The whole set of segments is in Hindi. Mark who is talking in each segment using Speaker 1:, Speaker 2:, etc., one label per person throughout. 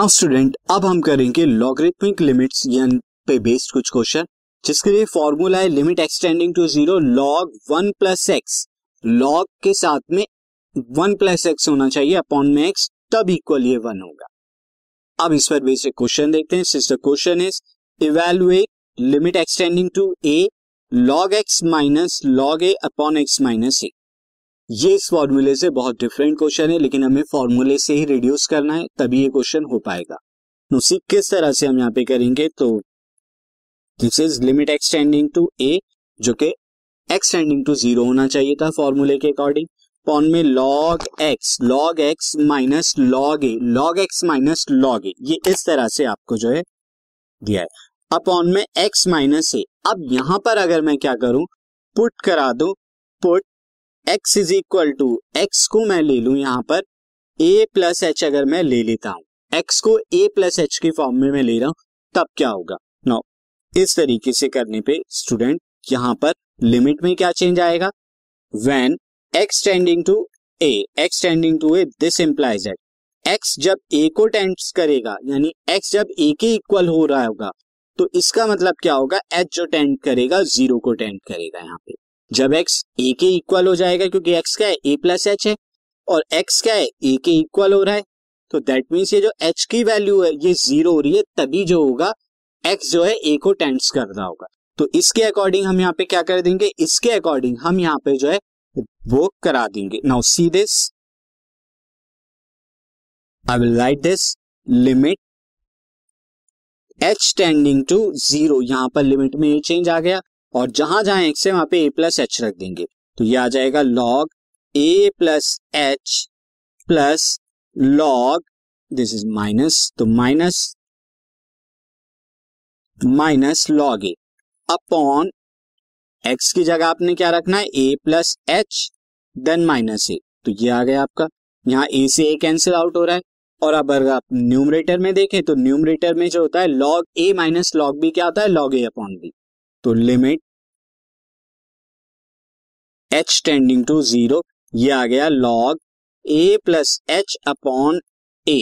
Speaker 1: नाउ स्टूडेंट अब हम करेंगे लॉगरिथमिक लिमिट्स पे बेस्ड कुछ क्वेश्चन जिसके लिए फॉर्मूला है limit extending to zero log one plus x log के साथ में वन प्लस एक्स होना चाहिए अपॉन में एक्स तब इक्वल ये वन होगा। अब इस पर बेस्ड क्वेश्चन देखते हैं। Sister question is evaluate limit extending to a log x minus log a upon x minus a ये इस फॉर्मूले से बहुत डिफरेंट क्वेश्चन है, लेकिन हमें फॉर्मूले से ही रिड्यूस करना है, तभी ये क्वेश्चन हो पाएगा। उसी किस तरह से हम यहाँ पे करेंगे तो this is limit extending to a जो कि एक्सटेंडिंग टू ज़ीरो होना चाहिए था फॉर्मूले के अकॉर्डिंग पॉन में log x log x minus log a log x minus log a ये इस तरह से आपको जो है दिया है। अपॉन में एक्स माइनस ए अब यहाँ पर अगर मैं क्या करूँ पुट करा दू put x is equal to x को मैं ले लू यहाँ पर ए प्लस एच अगर मैं ले लेता हूँ एक्स को ए प्लस एच के फॉर्म में मैं ले रहा हूँ, तब क्या होगा? नो इस तरीके से करने पे स्टूडेंट यहाँ पर लिमिट में क्या चेंज आएगा? When x tending to a x tending to a this implies at x जब ए को टेंड्स करेगा, यानी एक्स जब ए के इक्वल हो रहा होगा तो इसका मतलब क्या होगा? एच जो टेंड करेगा ज़ीरो को टेंड करेगा यहाँ पे। जब एक्स ए के इक्वल हो जाएगा, क्योंकि एक्स क्या है ए प्लस एच है, और एक्स क्या है ए के इक्वल हो रहा है तो दैट मीन्स ये जो एच की वैल्यू है, ये ज़ीरो हो रही है, तभी जो होगा एक्स जो है ए को टेंस कर रहा होगा। तो इसके अकॉर्डिंग हम यहाँ पे क्या कर देंगे? इसके अकॉर्डिंग हम यहाँ पे जो है, वो करा देंगे। Now see this I will write this limit h tending to zero यहाँ पर लिमिट में ये चेंज आ गया। और जहाँ जहाँ एक्स है वहाँ पे ए प्लस एच रख देंगे। तो ये आ जाएगा log a plus h plus log this is minus तो minus minus log a upon x की जगह आपने क्या रखना है? A plus h then minus a तो ये आ गया आपका। यहाँ ए से ए कैंसिल आउट हो रहा है। और अब अगर आप न्यूमरेटर में देखें तो न्यूमरेटर में जो होता है log a minus log b क्या होता है? लॉग ए अपॉन बी तो limit h tending to zero आ गया log a plus h upon a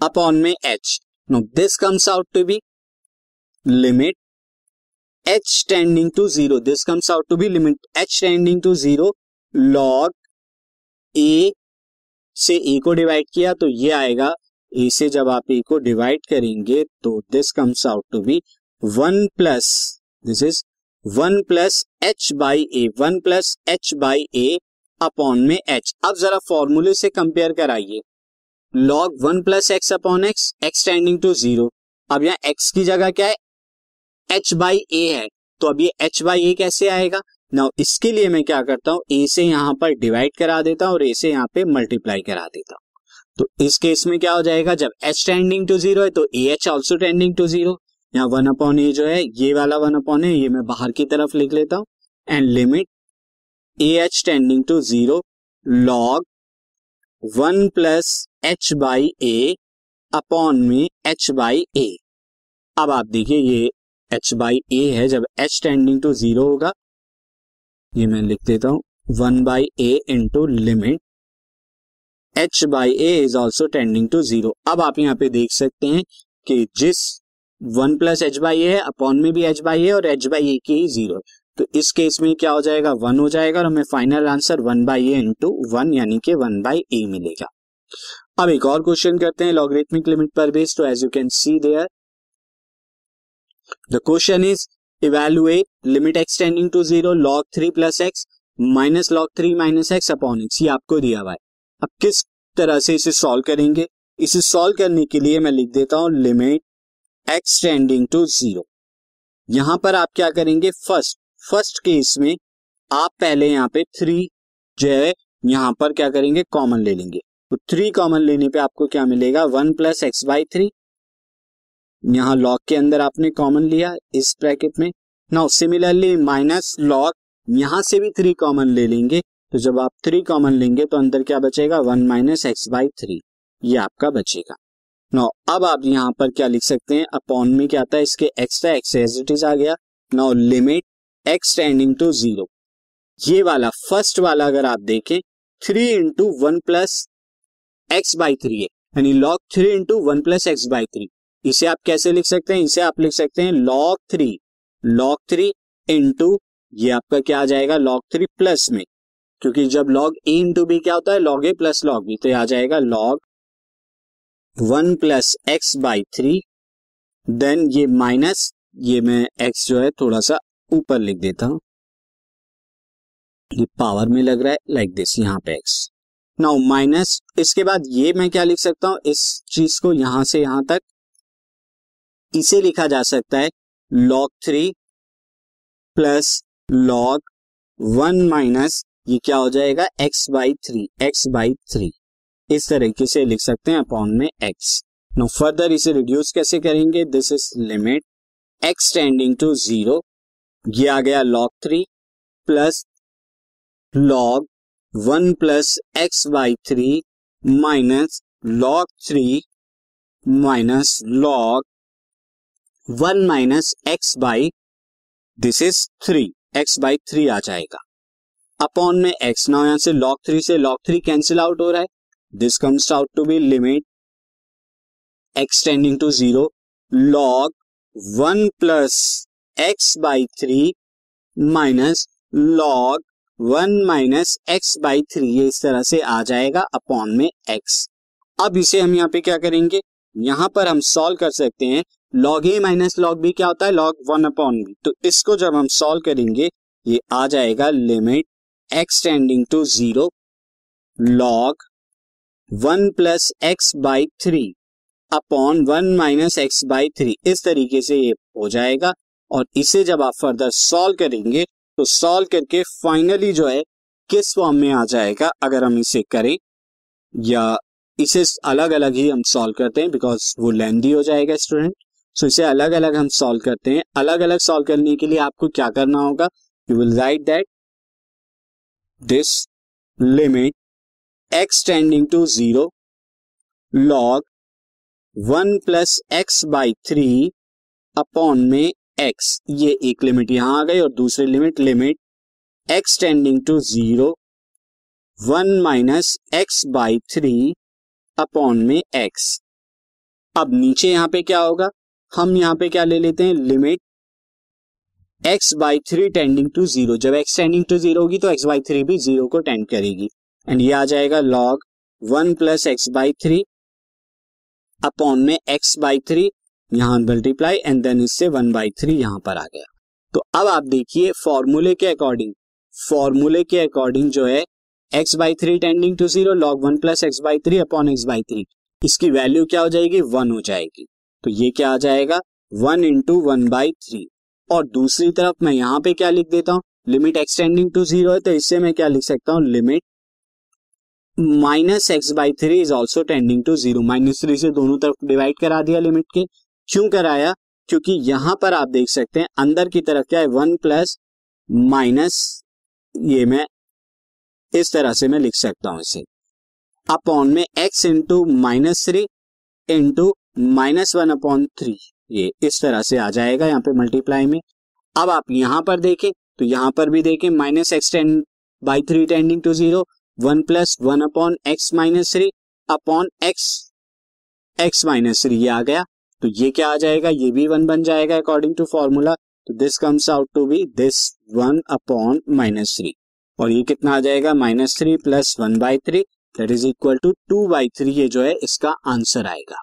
Speaker 1: upon में h no this comes out to be limit h tending to zero this comes out to be limit h tending to zero log a से ए को डिवाइड किया तो ये आएगा ए से जब आप ए को डिवाइड करेंगे तो this comes out to be one plus this is one plus h by a, one plus h by a upon में एच। अब जरा फॉर्मूले से कंपेयर कराइए। Log one plus x upon x x tending to zero अब यहाँ एक्स की जगह क्या है? एच बाई ए है। तो अब ये एच बाई ए कैसे आएगा? ना इसके लिए मैं क्या करता हूँ? ए से यहाँ पर डिवाइड करा देता हूँ और ए से यहाँ पे मल्टीप्लाई करा देता हूँ। तो इस केस में क्या हो जाएगा? जब एच टेंडिंग टू ज़ीरो है तो a h also tending to zero यहाँ वन अपॉन ए जो है, ये वाला वन अपॉन ए ये मैं बाहर की तरफ़ लिख लेता हूँ। And limit a h tending to zero log one plus h by a upon में एच बाई ए अब आप देखिए, ये एच बाई ए है, जब एच टेंडिंग टू ज़ीरो होगा, ये मैं लिख देता हूँ one by a into limit h by a is also tending to zero अब आप यहाँ पे देख सकते हैं कि जिस one plus h by a है, अपॉन में भी एच बाई ए और एच बाई ए की ज़ीरो। तो इस केस में क्या हो जाएगा? वन हो जाएगा और हमें final answer one by a into one, यानी कि वन बाई ए मिलेगा। अब एक और क्वेश्चन करते हैं लॉगरिथमिक लिमिट पर बेस तो as you can see there the question is evaluate limit extending to zero log three plus x minus log three minus x upon x ये आपको दिया हुआ है। अब किस तरह से इसे सॉल्व करेंगे? इसे सॉल्व करने के लिए मैं लिख देता हूँ लिमिट एक्सटेंडिंग टू ज़ीरो यहाँ पर आप क्या करेंगे? फ़र्स्ट फ़र्स्ट केस में आप पहले यहाँ पे थ्री जो है, यहाँ पर क्या करेंगे? कॉमन ले लेंगे। तो थ्री कॉमन लेने पे आपको क्या मिलेगा? One plus x by three यहाँ लॉग के अंदर आपने कॉमन लिया इस ब्रैकेट में। नाउ सिमिलरली माइनस लॉग यहाँ से भी थ्री कॉमन ले लेंगे। तो जब आप थ्री कॉमन लेंगे तो अंदर क्या बचेगा? One minus x by three ये आपका बचेगा। नो अब आप यहाँ पर क्या लिख सकते हैं? अपॉन में क्या आता है? इसके extra x as it is आ गया। No limit x tending to zero ये वाला फ़र्स्ट वाला अगर आप देखें three into one plus x by three है। यानी log three into one plus x by three इसे आप कैसे लिख सकते हैं? इसे आप लिख सकते हैं log three log three into ये आपका क्या आ जाएगा? लॉग थ्री प्लस में। क्योंकि जब लॉग ए इंटू बी क्या होता है? Log a plus log b तो आ जाएगा log one plus x by three, then ये माइनस, ये मैं एक्स जो है थोड़ा सा ऊपर लिख देता हूँ। ये पावर में लग रहा है लाइक दिस यहाँ पे एक्स। नाउ माइनस इसके बाद ये मैं क्या लिख सकता हूँ? इस चीज़ को यहाँ से यहाँ तक, इसे लिखा जा सकता है log three plus log one minus ये क्या हो जाएगा? X by three x by three इस तरीके से लिख सकते हैं अपॉन में एक्स नो फर्दर इसे रिड्यूस कैसे करेंगे? This is limit x tending to zero आ गया log three plus log one plus x by three minus log three minus log one minus x by this is three x by three आ जाएगा। अपॉन में एक्स ना यहाँ से लॉग थ्री से लॉग थ्री कैंसिल आउट हो रहा है। This comes out to be limit extending to zero log one plus x by three minus log one minus x by three ये इस तरह से आ जाएगा अपॉन में एक्स अब इसे हम यहाँ पे क्या करेंगे? यहाँ पर हम सॉल्व कर सकते हैं log a minus log b क्या होता है? लॉग वन अपॉन बी तो इसको जब हम सॉल्व करेंगे, ये आ जाएगा limit x tending to zero log one plus x by three upon one minus x by three. इस तरीके से ये हो जाएगा और इसे जब आप फर्दर सॉल्व करेंगे तो सॉल्व करके फाइनली जो है, किस फॉर्म में आ जाएगा, अगर हम इसे करें, या इसे अलग अलग ही हम सॉल्व करते हैं बिकॉज़ वो लेंदी हो जाएगा स्टूडेंट सो इसे अलग अलग हम सॉल्व करते हैं। अलग अलग सॉल्व करने के लिए आपको क्या करना होगा? You will write that this limit x tending to zero log one plus x by three upon में एक्स ये एक लिमिट यहाँ आ गई और दूसरी limit limit x tending to zero one minus x by three upon में एक्स अब नीचे यहाँ पे क्या होगा? हम यहाँ पे क्या ले लेते हैं? Limit x by three tending to zero जब एक्स टेंडिंग टू ज़ीरो होगी तो एक्स बाई थ्री भी ज़ीरो को टेंड करेगी। एंड ये आ जाएगा log one plus x by three upon में एक्स बाई थ्री यहाँ मल्टीप्लाई एंड देन इससे वन बाई थ्री यहाँ पर आ गया। तो अब आप देखिए फॉर्मूले के अकॉर्डिंग फॉर्मूले के अकॉर्डिंग जो है x by three tending to zero log one plus x by three upon x by three इसकी वैल्यू क्या हो जाएगी? वन हो जाएगी। तो ये क्या आ जाएगा? One into one by three और दूसरी तरफ़ मैं यहाँ पे क्या लिख देता हूँ? लिमिट एक्सटेंडिंग टू ज़ीरो है तो इससे मैं क्या लिख सकता हूँ? Limit minus x by three is also tending to zero. Minus three से दोनों तरफ़ डिवाइड करा दिया लिमिट के। क्यों कराया? क्योंकि यहाँ पर आप देख सकते हैं, अंदर की तरफ़ क्या है? वन प्लस माइनस, ये मैं इस तरह से मैं लिख सकता हूँ इसे। अपॉन में x into minus three into minus one upon three. ये इस तरह से आ जाएगा यहाँ पे मल्टीप्लाई में। अब आप यहाँ पर देखें तो यहाँ पर भी देखें, minus x ten by three tending to zero one plus one upon x minus three upon x x minus three ये आ गया। तो ये क्या आ जाएगा? ये भी वन बन जाएगा अकॉर्डिंग टू फॉर्मूला तो this comes out to be this one upon minus three और ये कितना आ जाएगा? Minus three plus one by three that is equal to two by three ये जो है, इसका आंसर आएगा।